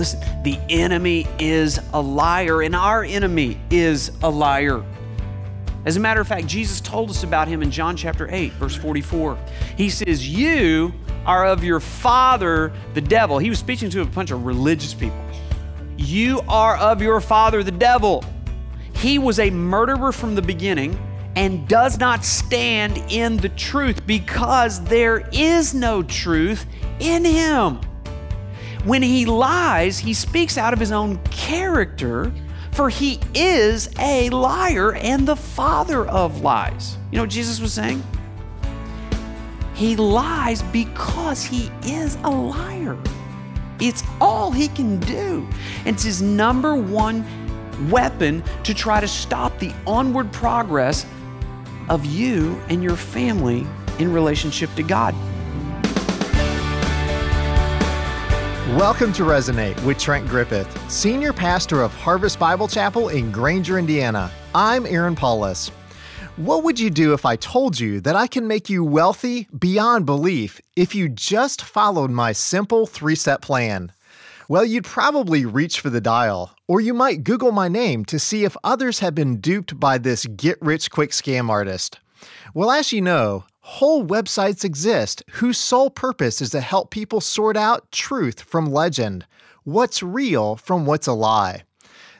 Listen, the enemy is a liar, and our enemy is a liar. As a matter of fact, Jesus told us about him in John chapter 8, verse 44. He says, You are of your father, the devil. He was speaking to a bunch of religious people. You are of your father, the devil. He was a murderer from the beginning and does not stand in the truth because there is no truth in him. When he lies, he speaks out of his own character, for he is a liar and the father of lies. You know what Jesus was saying? He lies because he is a liar. It's all he can do. It's his number one weapon to try to stop the onward progress of you and your family in relationship to God. Welcome to Resonate with Trent Griffith, Senior Pastor of Harvest Bible Chapel in Granger, Indiana. I'm Aaron Paulus. What would you do if I told you that I can make you wealthy beyond belief if you just followed my simple three step plan? Well, you'd probably reach for the dial, or you might Google my name to see if others have been duped by this get rich quick scam artist. Well, as you know, Whole websites exist whose sole purpose is to help people sort out truth from legend, what's real from what's a lie.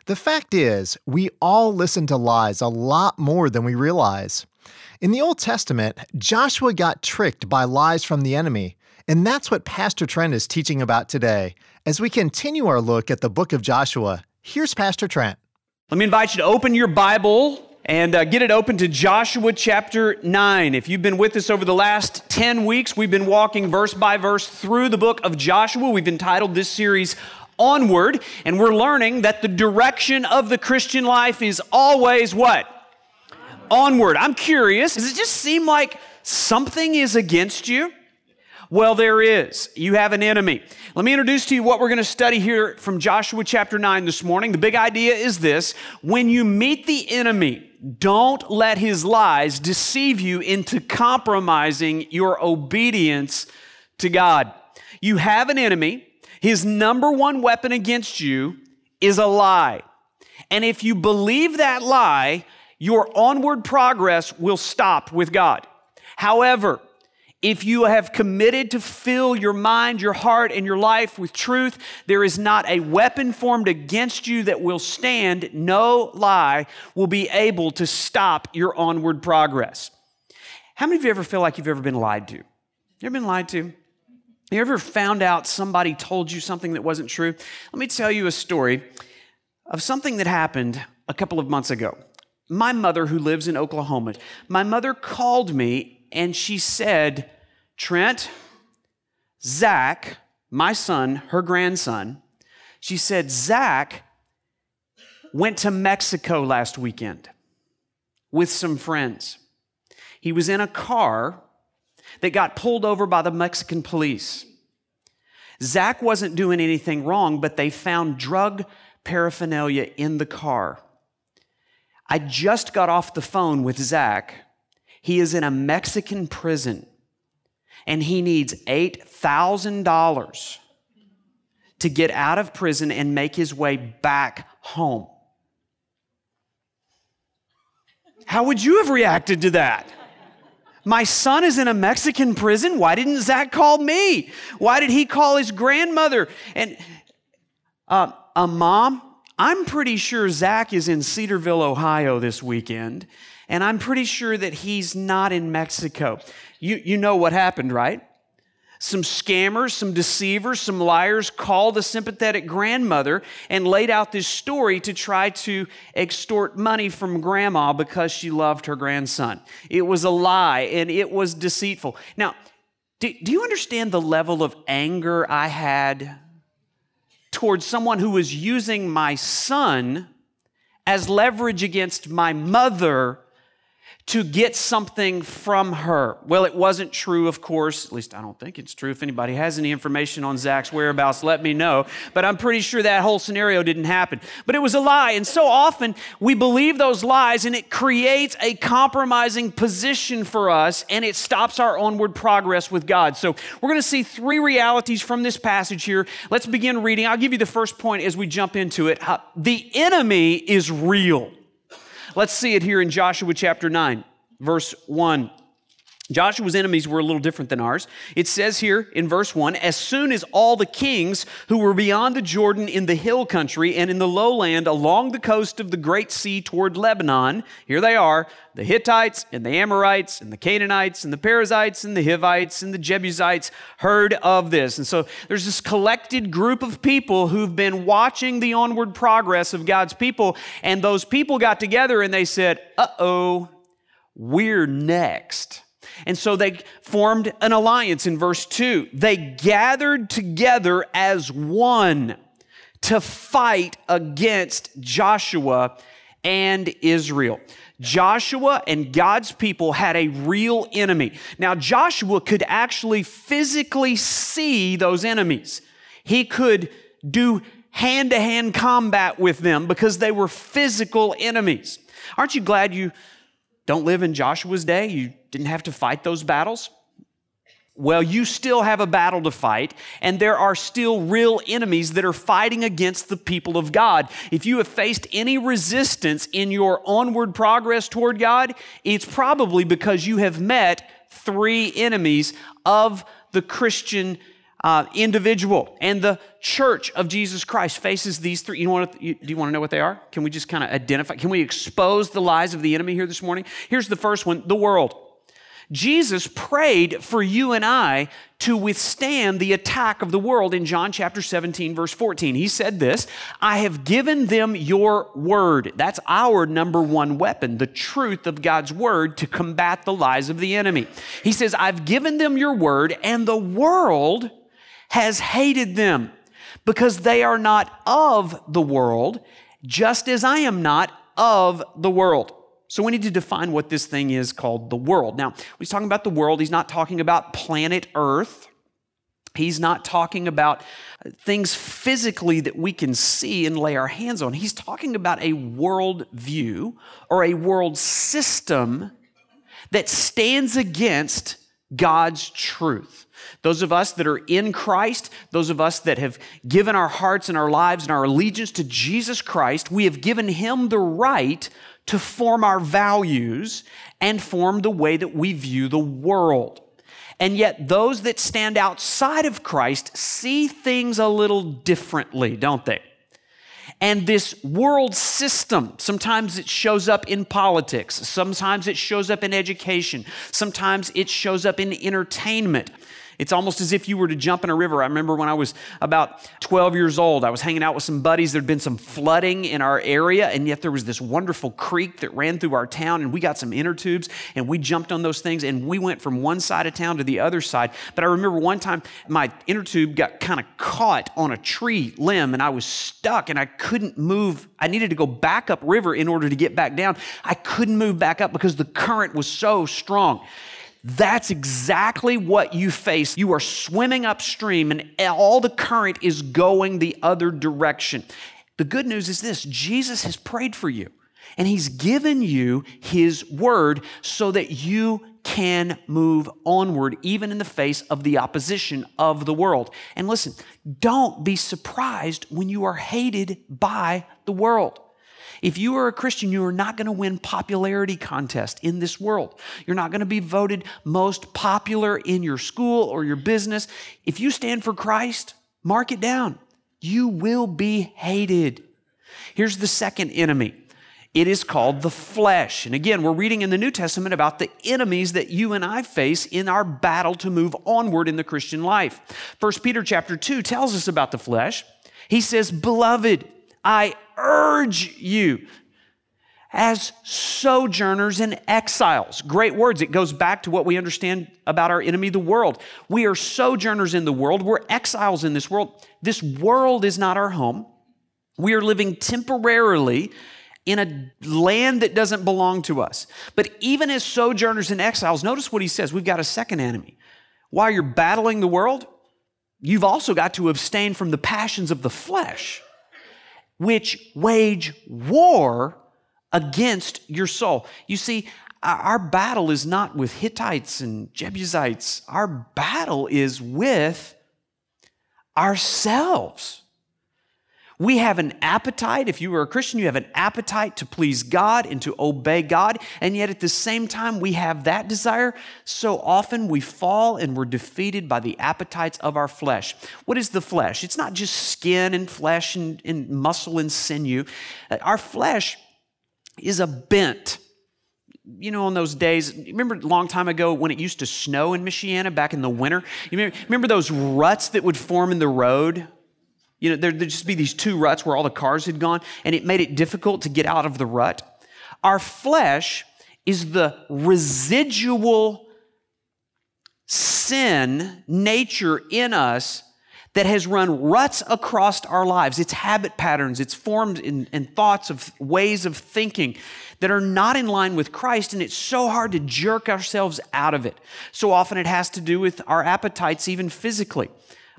The fact is, we all listen to lies a lot more than we realize. In the Old Testament, Joshua got tricked by lies from the enemy, and that's what Pastor Trent is teaching about today. As we continue our look at the book of Joshua, here's Pastor Trent. Let me invite you to open your Bible and uh, get it open to Joshua chapter 9. If you've been with us over the last 10 weeks, we've been walking verse by verse through the book of Joshua. We've entitled this series Onward, and we're learning that the direction of the Christian life is always what? Onward. I'm curious, does it just seem like something is against you? Well, there is. You have an enemy. Let me introduce to you what we're going to study here from Joshua chapter 9 this morning. The big idea is this when you meet the enemy, don't let his lies deceive you into compromising your obedience to God. You have an enemy. His number one weapon against you is a lie. And if you believe that lie, your onward progress will stop with God. However, if you have committed to fill your mind, your heart, and your life with truth, there is not a weapon formed against you that will stand. No lie will be able to stop your onward progress. How many of you ever feel like you've ever been lied to? You ever been lied to? You ever found out somebody told you something that wasn't true? Let me tell you a story of something that happened a couple of months ago. My mother, who lives in Oklahoma, my mother called me and she said, Trent, Zach, my son, her grandson, she said, Zach went to Mexico last weekend with some friends. He was in a car that got pulled over by the Mexican police. Zach wasn't doing anything wrong, but they found drug paraphernalia in the car. I just got off the phone with Zach he is in a Mexican prison and he needs $8,000 to get out of prison and make his way back home. How would you have reacted to that? My son is in a Mexican prison. Why didn't Zach call me? Why did he call his grandmother? And uh, a mom, I'm pretty sure Zach is in Cedarville, Ohio this weekend, and I'm pretty sure that he's not in Mexico. You, you know what happened, right? Some scammers, some deceivers, some liars called a sympathetic grandmother and laid out this story to try to extort money from grandma because she loved her grandson. It was a lie and it was deceitful. Now, do, do you understand the level of anger I had towards someone who was using my son as leverage against my mother to get something from her. Well, it wasn't true, of course. At least I don't think it's true. If anybody has any information on Zach's whereabouts, let me know. But I'm pretty sure that whole scenario didn't happen. But it was a lie. And so often we believe those lies and it creates a compromising position for us and it stops our onward progress with God. So we're going to see three realities from this passage here. Let's begin reading. I'll give you the first point as we jump into it. The enemy is real. Let's see it here in Joshua chapter 9, verse 1. Joshua's enemies were a little different than ours. It says here in verse 1 As soon as all the kings who were beyond the Jordan in the hill country and in the lowland along the coast of the great sea toward Lebanon, here they are the Hittites and the Amorites and the Canaanites and the Perizzites and the Hivites and the Jebusites heard of this. And so there's this collected group of people who've been watching the onward progress of God's people. And those people got together and they said, Uh oh, we're next. And so they formed an alliance in verse 2. They gathered together as one to fight against Joshua and Israel. Joshua and God's people had a real enemy. Now, Joshua could actually physically see those enemies. He could do hand to hand combat with them because they were physical enemies. Aren't you glad you don't live in Joshua's day? You didn't have to fight those battles? Well, you still have a battle to fight, and there are still real enemies that are fighting against the people of God. If you have faced any resistance in your onward progress toward God, it's probably because you have met three enemies of the Christian uh, individual. And the church of Jesus Christ faces these three. You know what, you, do you want to know what they are? Can we just kind of identify? Can we expose the lies of the enemy here this morning? Here's the first one the world. Jesus prayed for you and I to withstand the attack of the world in John chapter 17, verse 14. He said this I have given them your word. That's our number one weapon, the truth of God's word to combat the lies of the enemy. He says, I've given them your word, and the world has hated them because they are not of the world, just as I am not of the world. So we need to define what this thing is called the world. Now, when he's talking about the world, he's not talking about planet Earth. He's not talking about things physically that we can see and lay our hands on. He's talking about a world view or a world system that stands against God's truth. Those of us that are in Christ, those of us that have given our hearts and our lives and our allegiance to Jesus Christ, we have given Him the right to form our values and form the way that we view the world. And yet, those that stand outside of Christ see things a little differently, don't they? And this world system, sometimes it shows up in politics, sometimes it shows up in education, sometimes it shows up in entertainment. It's almost as if you were to jump in a river. I remember when I was about 12 years old, I was hanging out with some buddies. There'd been some flooding in our area, and yet there was this wonderful creek that ran through our town, and we got some inner tubes, and we jumped on those things, and we went from one side of town to the other side. But I remember one time my inner tube got kind of caught on a tree limb, and I was stuck, and I couldn't move. I needed to go back up river in order to get back down. I couldn't move back up because the current was so strong. That's exactly what you face. You are swimming upstream and all the current is going the other direction. The good news is this Jesus has prayed for you and he's given you his word so that you can move onward even in the face of the opposition of the world. And listen, don't be surprised when you are hated by the world. If you are a Christian, you are not going to win popularity contest in this world. You're not going to be voted most popular in your school or your business. If you stand for Christ, mark it down. You will be hated. Here's the second enemy. It is called the flesh. And again, we're reading in the New Testament about the enemies that you and I face in our battle to move onward in the Christian life. First Peter chapter 2 tells us about the flesh. He says, "Beloved, I urge you as sojourners and exiles. Great words. It goes back to what we understand about our enemy, the world. We are sojourners in the world. We're exiles in this world. This world is not our home. We are living temporarily in a land that doesn't belong to us. But even as sojourners and exiles, notice what he says we've got a second enemy. While you're battling the world, you've also got to abstain from the passions of the flesh, which wage war against your soul. You see, our battle is not with Hittites and Jebusites, our battle is with ourselves. We have an appetite, if you are a Christian, you have an appetite to please God and to obey God. And yet at the same time, we have that desire. So often we fall and we're defeated by the appetites of our flesh. What is the flesh? It's not just skin and flesh and, and muscle and sinew. Uh, our flesh is a bent you know, in those days, remember a long time ago when it used to snow in Michiana back in the winter? You remember, remember those ruts that would form in the road? You know, there'd just be these two ruts where all the cars had gone, and it made it difficult to get out of the rut. Our flesh is the residual sin nature in us that has run ruts across our lives. It's habit patterns, it's formed in, thoughts of ways of thinking that are not in line with Christ, and it's so hard to jerk ourselves out of it. So often it has to do with our appetites, even physically,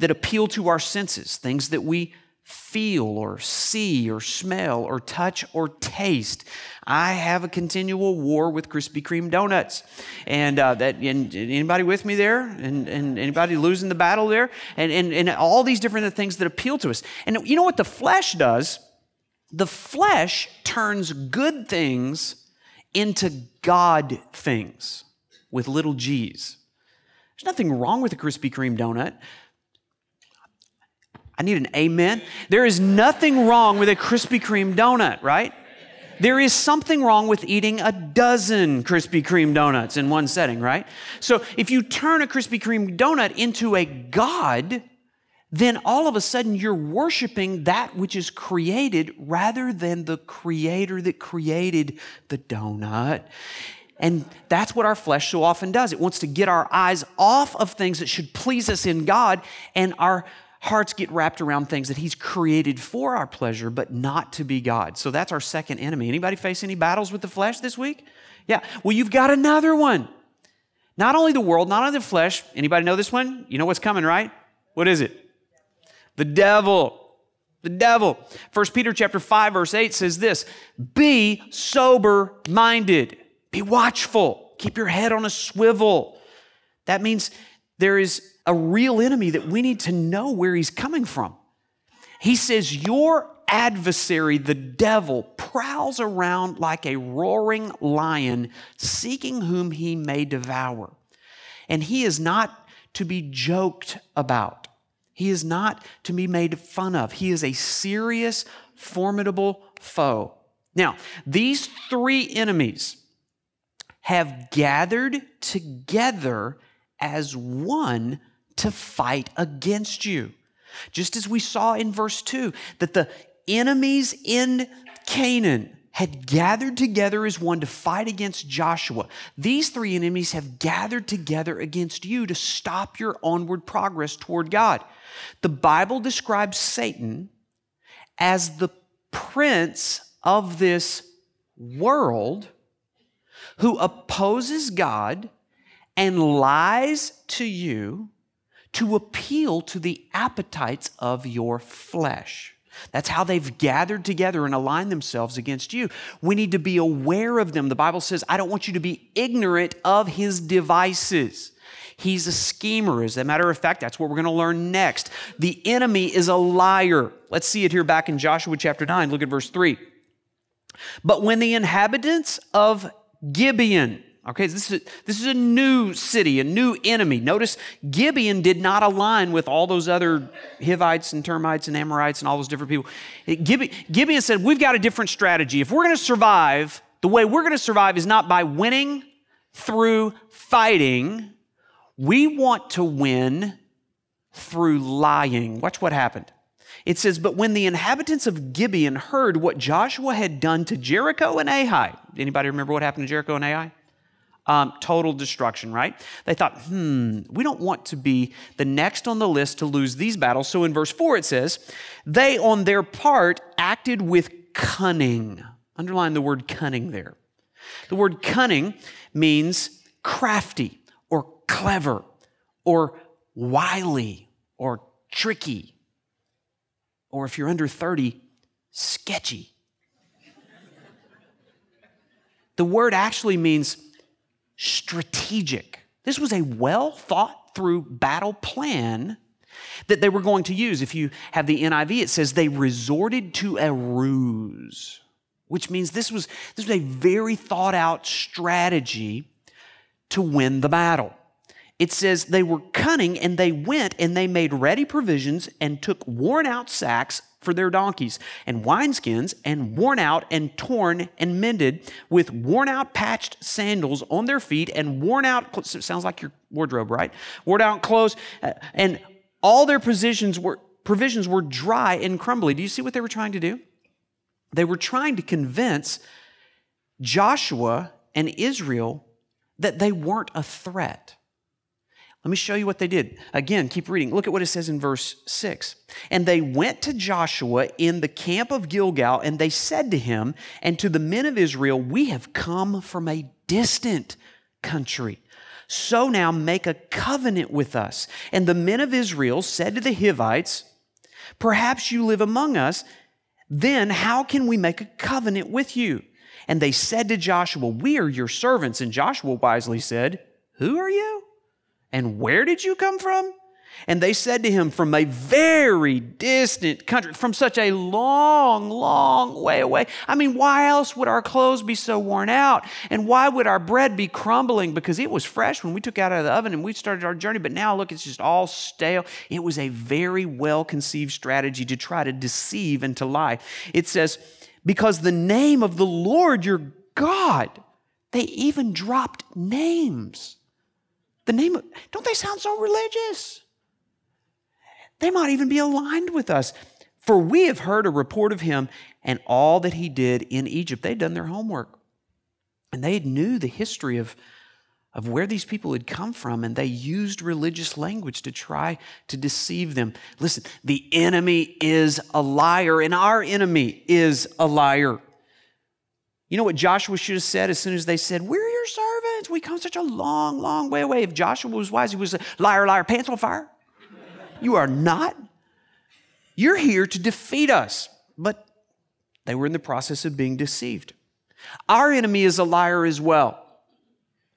that appeal to our senses, things that we feel or see or smell or touch or taste. I have a continual war with Krispy Kreme donuts. And uh, that and anybody with me there? And, and anybody losing the battle there? And, and, and all these different things that appeal to us. And you know what the flesh does? The flesh turns good things into God things with little g's. There's nothing wrong with a Krispy Kreme donut. I need an amen. There is nothing wrong with a Krispy Kreme donut, right? There is something wrong with eating a dozen Krispy Kreme donuts in one setting, right? So if you turn a Krispy Kreme donut into a God, then all of a sudden you're worshiping that which is created rather than the creator that created the donut. And that's what our flesh so often does. It wants to get our eyes off of things that should please us in God, and our hearts get wrapped around things that he's created for our pleasure but not to be god. So that's our second enemy. Anybody face any battles with the flesh this week? Yeah. Well you've got another one. Not only the world not only the flesh. Anybody know this one? You know what's coming right? What is it? The devil. The devil. 1 peter chapter 5 verse 8 says this be sober minded be watchful. Keep your head on a swivel. That means there is a real enemy that we need to know where he's coming from. He says, Your adversary, the devil, prowls around like a roaring lion, seeking whom he may devour. And he is not to be joked about. He is not to be made fun of. He is a serious, formidable foe. Now, these three enemies have gathered together as one to fight against you. Just as we saw in verse 2 that the enemies in Canaan had gathered together as one to fight against Joshua. These three enemies have gathered together against you to stop your onward progress toward God. The Bible describes Satan as the prince of this world who opposes God and lies to you to appeal to the appetites of your flesh. That's how they've gathered together and aligned themselves against you. We need to be aware of them. The Bible says, I don't want you to be ignorant of his devices. He's a schemer. As a matter of fact, that's what we're going to learn next. The enemy is a liar. Let's see it here back in Joshua chapter 9. Look at verse 3. But when the inhabitants of Gibeon, Okay, this is, this is a new city, a new enemy. Notice Gibeon did not align with all those other Hivites and termites and Amorites and all those different people. Gibeon, Gibeon said, We've got a different strategy. If we're going to survive, the way we're going to survive is not by winning through fighting, we want to win through lying. Watch what happened. It says, But when the inhabitants of Gibeon heard what Joshua had done to Jericho and Ai, anybody remember what happened to Jericho and Ai? Um, total destruction, right? They thought, hmm, we don't want to be the next on the list to lose these battles. So in verse 4 it says, they on their part acted with cunning. Underline the word cunning there. The word cunning means crafty or clever or wily or tricky. Or if you're under 30, sketchy. the word actually means strategic. This was a well thought through battle plan that they were going to use. If you have the NIV, it says they resorted to a ruse, which means this was, this was a very thought out strategy to win the battle. It says they were cunning and they went and they made ready provisions and took worn out sacks for their donkeys and wineskins and worn out and torn and mended with worn out patched sandals on their feet and worn out sounds like your wardrobe right worn out clothes uh, and all their provisions were, provisions were dry and crumbly. Do you see what they were trying to do? They were trying to convince Joshua and Israel that they weren't a threat. Let me show you what they did. Again, keep reading. Look at what it says in verse 6. And they went to Joshua in the camp of Gilgal, and they said to him and to the men of Israel, We have come from a distant country so now make a covenant with us. And the men of Israel said to the Hivites, Perhaps you live among us. Then how can we make a covenant with you? And they said to Joshua, We are your servants. And Joshua wisely said, Who are you? And where did you come from? And they said to him, From a very distant country, from such a long, long way away. I mean, why else would our clothes be so worn out? And why would our bread be crumbling? Because it was fresh when we took it out of the oven and we started our journey, but now look, it's just all stale. It was a very well conceived strategy to try to deceive and to lie. It says, Because the name of the Lord your God, they even dropped names. The name of, don't they sound so religious? They might even be aligned with us. For we have heard a report of him and all that he did in Egypt. They'd done their homework. And they knew the history of, of where these people had come from, and they used religious language to try to deceive them. Listen, the enemy is a liar, and our enemy is a liar. You know what Joshua should have said as soon as they said, servants. We come such a long, long way away. If Joshua was wise, he was a liar, liar, pants on fire. You are not. You're here to defeat us. But they were in the process of being deceived. Our enemy is a liar as well.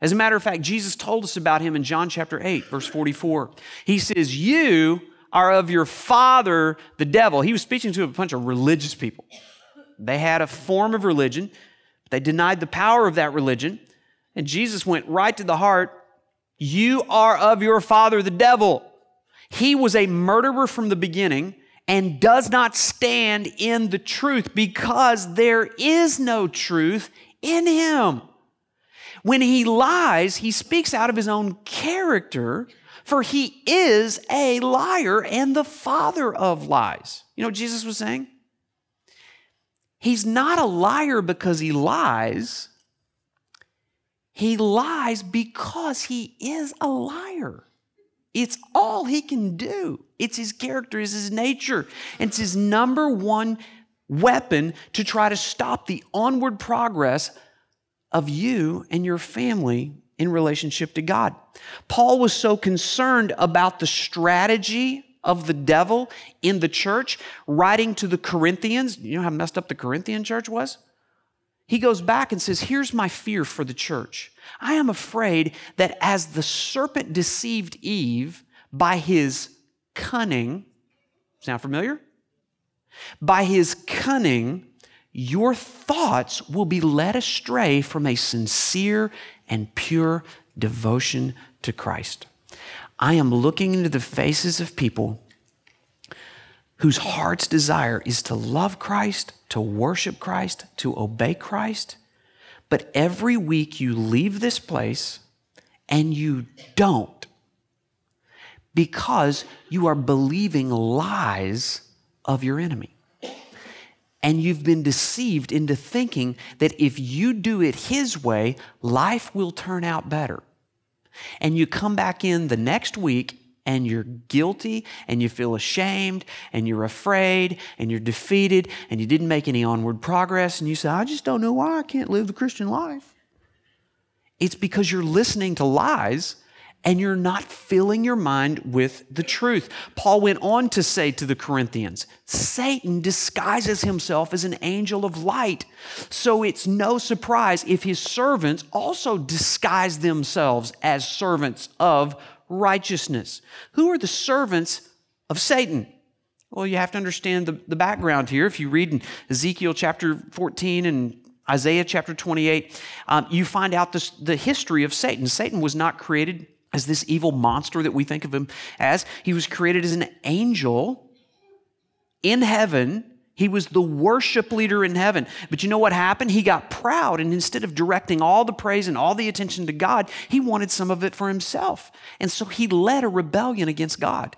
As a matter of fact, Jesus told us about him in John chapter 8, verse 44. He says, You are of your father, the devil. He was speaking to a bunch of religious people. They had a form of religion, but they denied the power of that religion. And Jesus went right to the heart. You are of your father, the devil. He was a murderer from the beginning and does not stand in the truth because there is no truth in him. When he lies, he speaks out of his own character, for he is a liar and the father of lies. You know what Jesus was saying? He's not a liar because he lies. He lies because he is a liar. It's all he can do. It's his character, it's his nature. And it's his number one weapon to try to stop the onward progress of you and your family in relationship to God. Paul was so concerned about the strategy of the devil in the church, writing to the Corinthians. You know how messed up the Corinthian church was? He goes back and says, Here's my fear for the church. I am afraid that as the serpent deceived Eve by his cunning, sound familiar? By his cunning, your thoughts will be led astray from a sincere and pure devotion to Christ. I am looking into the faces of people whose heart's desire is to love Christ, to worship Christ, to obey Christ. But every week you leave this place and you don't because you are believing lies of your enemy. And you've been deceived into thinking that if you do it his way, life will turn out better. And you come back in the next week and you're guilty and you feel ashamed and you're afraid and you're defeated and you didn't make any onward progress and you say, I just don't know why I can't live the Christian life. It's because you're listening to lies and you're not filling your mind with the truth. Paul went on to say to the Corinthians Satan disguises himself as an angel of light. So it's no surprise if his servants also disguise themselves as servants of righteousness. Who are the servants of Satan? Well, you have to understand the, the background here. If you read in Ezekiel chapter 14 and Isaiah chapter 28, um, you find out this, the history of Satan. Satan was not created as this evil monster that we think of him as, he was created as an angel in heaven he was the worship leader in heaven. But you know what happened? He got proud, and instead of directing all the praise and all the attention to God, he wanted some of it for himself. And so he led a rebellion against God.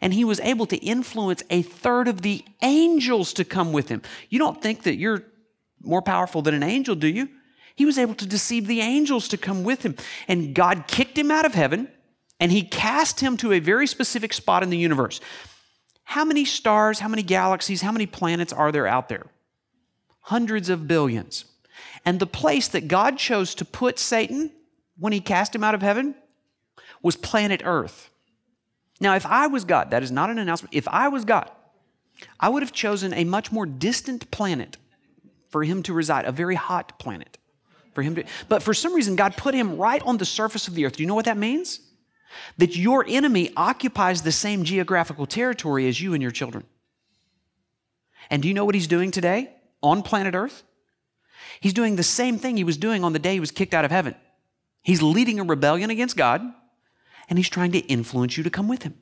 And he was able to influence a third of the angels to come with him. You don't think that you're more powerful than an angel, do you? He was able to deceive the angels to come with him. And God kicked him out of heaven, and he cast him to a very specific spot in the universe. How many stars, how many galaxies, how many planets are there out there? Hundreds of billions. And the place that God chose to put Satan when he cast him out of heaven was planet Earth. Now, if I was God, that is not an announcement, if I was God, I would have chosen a much more distant planet for him to reside, a very hot planet for him to. But for some reason, God put him right on the surface of the earth. Do you know what that means? That your enemy occupies the same geographical territory as you and your children. And do you know what he's doing today on planet Earth? He's doing the same thing he was doing on the day he was kicked out of heaven. He's leading a rebellion against God, and he's trying to influence you to come with him.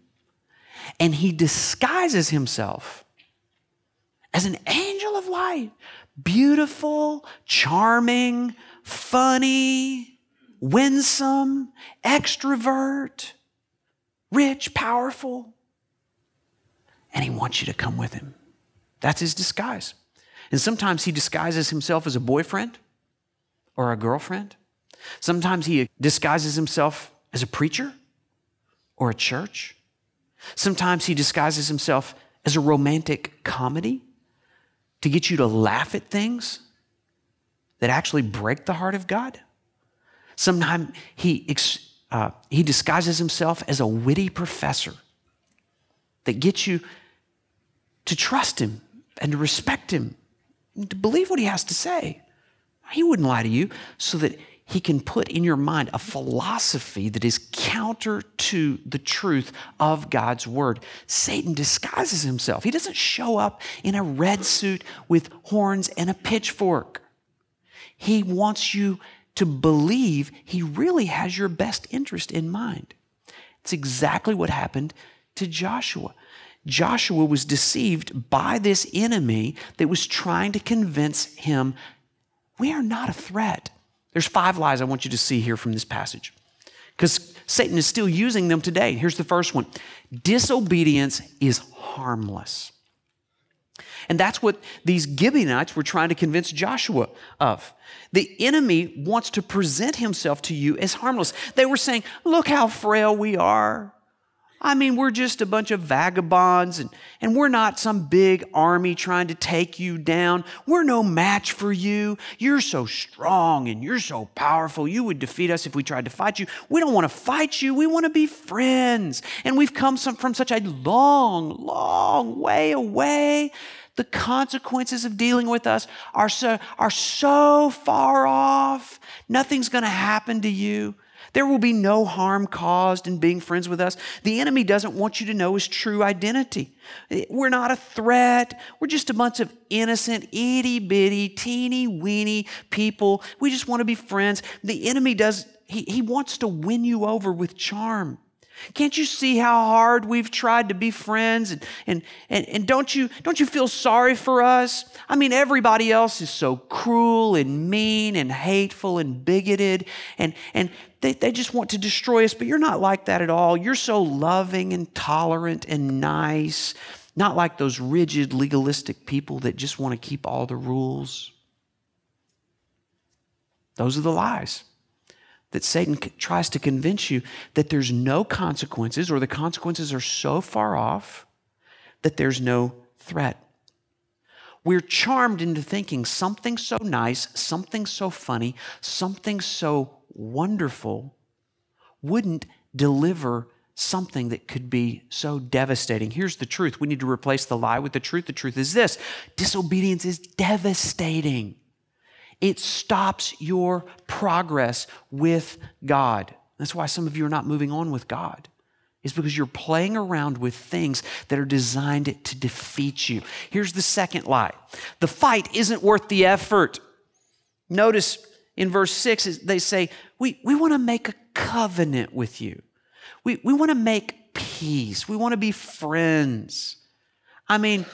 And he disguises himself as an angel of light, beautiful, charming, funny, winsome, extrovert, rich, powerful. And he wants you to come with him. That's his disguise. And sometimes he disguises himself as a boyfriend or a girlfriend. Sometimes he disguises himself as a preacher or a church. Sometimes he disguises himself as a romantic comedy to get you to laugh at things that actually break the heart of God. Sometimes he, uh, he disguises himself as a witty professor that gets you to trust him and to respect him and to believe what he has to say. He wouldn't lie to you so that he can put in your mind a philosophy that is counter to the truth of God's word. Satan disguises himself. He doesn't show up in a red suit with horns and a pitchfork. He wants you to believe he really has your best interest in mind. It's exactly what happened to Joshua. Joshua was deceived by this enemy that was trying to convince him we are not a threat. There's five lies I want you to see here from this passage because Satan is still using them today. Here's the first one disobedience is harmless. And that's what these Gibeonites were trying to convince Joshua of. The enemy wants to present himself to you as harmless. They were saying, Look how frail we are. I mean, we're just a bunch of vagabonds, and, and we're not some big army trying to take you down. We're no match for you. You're so strong and you're so powerful. You would defeat us if we tried to fight you. We don't want to fight you. We want to be friends. And we've come some, from such a long, long way away the consequences of dealing with us are so, are so far off. Nothing's going to happen to you. There will be no harm caused in being friends with us. The enemy doesn't want you to know his true identity. We're not a threat. We're just a bunch of innocent, itty bitty, teeny weeny people. We just want to be friends. The enemy does, he, he wants to win you over with charm. Can't you see how hard we've tried to be friends? And, and, and, and don't, you, don't you feel sorry for us? I mean, everybody else is so cruel and mean and hateful and bigoted, and, and they, they just want to destroy us, but you're not like that at all. You're so loving and tolerant and nice, not like those rigid, legalistic people that just want to keep all the rules. Those are the lies. That Satan tries to convince you that there's no consequences or the consequences are so far off that there's no threat. We're charmed into thinking something so nice, something so funny, something so wonderful wouldn't deliver something that could be so devastating. Here's the truth we need to replace the lie with the truth. The truth is this disobedience is devastating, it stops your progress with God. That's why some of you are not moving on with God is because you're playing around with things that are designed to defeat you. Here's the second lie the fight isn't worth the effort. Notice in verse 6, they say, We, we want to make a covenant with you. We, we want to make peace. We want to be friends. I mean,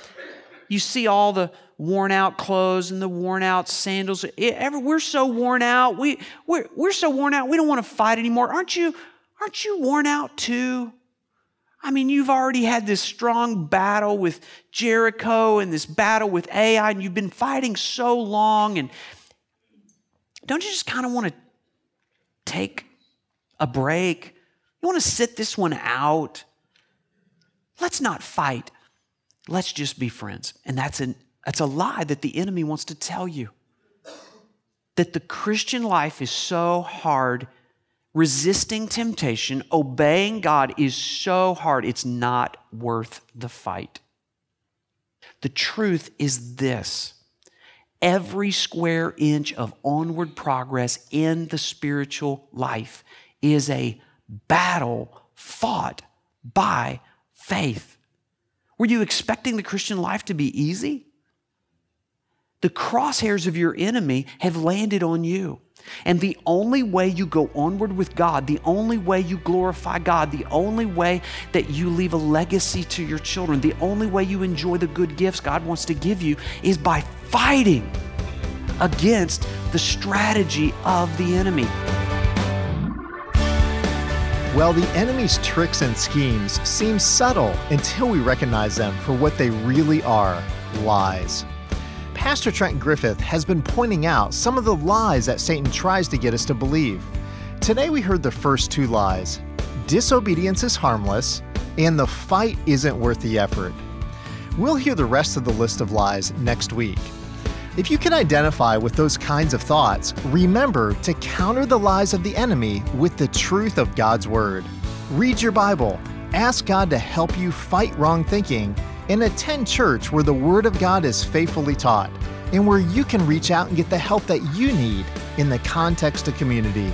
you see all the worn out clothes and the worn out sandals. We're so worn out. We, we're, we're so worn out. We don't want to fight anymore. Aren't you, aren't you worn out too? I mean, you've already had this strong battle with Jericho and this battle with Ai, and you've been fighting so long. And don't you just kind of want to take a break? You want to sit this one out? Let's not fight. Let's just be friends. And that's, an, that's a lie that the enemy wants to tell you. That the Christian life is so hard resisting temptation, obeying God is so hard, it's not worth the fight. The truth is this every square inch of onward progress in the spiritual life is a battle fought by faith. Were you expecting the Christian life to be easy? The crosshairs of your enemy have landed on you. And the only way you go onward with God, the only way you glorify God, the only way that you leave a legacy to your children, the only way you enjoy the good gifts God wants to give you is by fighting against the strategy of the enemy. Well, the enemy's tricks and schemes seem subtle until we recognize them for what they really are lies. Pastor Trent Griffith has been pointing out some of the lies that Satan tries to get us to believe. Today we heard the first two lies disobedience is harmless, and the fight isn't worth the effort. We'll hear the rest of the list of lies next week. If you can identify with those kinds of thoughts, remember to counter the lies of the enemy with the truth of God's Word. Read your Bible, ask God to help you fight wrong thinking, and attend church where the Word of God is faithfully taught and where you can reach out and get the help that you need in the context of community.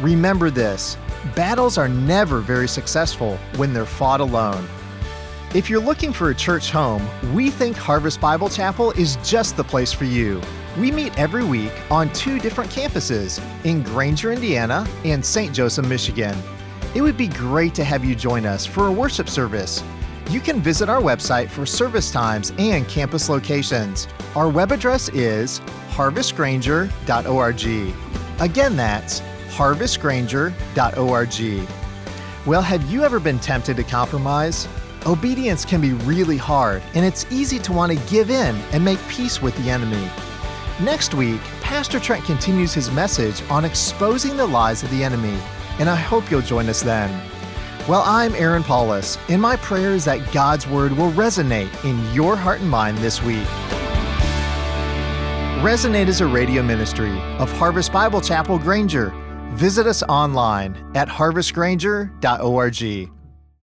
Remember this battles are never very successful when they're fought alone. If you're looking for a church home, we think Harvest Bible Chapel is just the place for you. We meet every week on two different campuses in Granger, Indiana and St. Joseph, Michigan. It would be great to have you join us for a worship service you can visit our website for service times and campus locations. Our web address is harvestgranger.org. Again, that's harvestgranger.org. Well, have you ever been tempted to compromise? Obedience can be really hard, and it's easy to want to give in and make peace with the enemy. Next week, Pastor Trent continues his message on exposing the lies of the enemy, and I hope you'll join us then. Well, I'm Aaron Paulus, and my prayer is that God's Word will resonate in your heart and mind this week. Resonate is a radio ministry of Harvest Bible Chapel Granger. Visit us online at harvestgranger.org.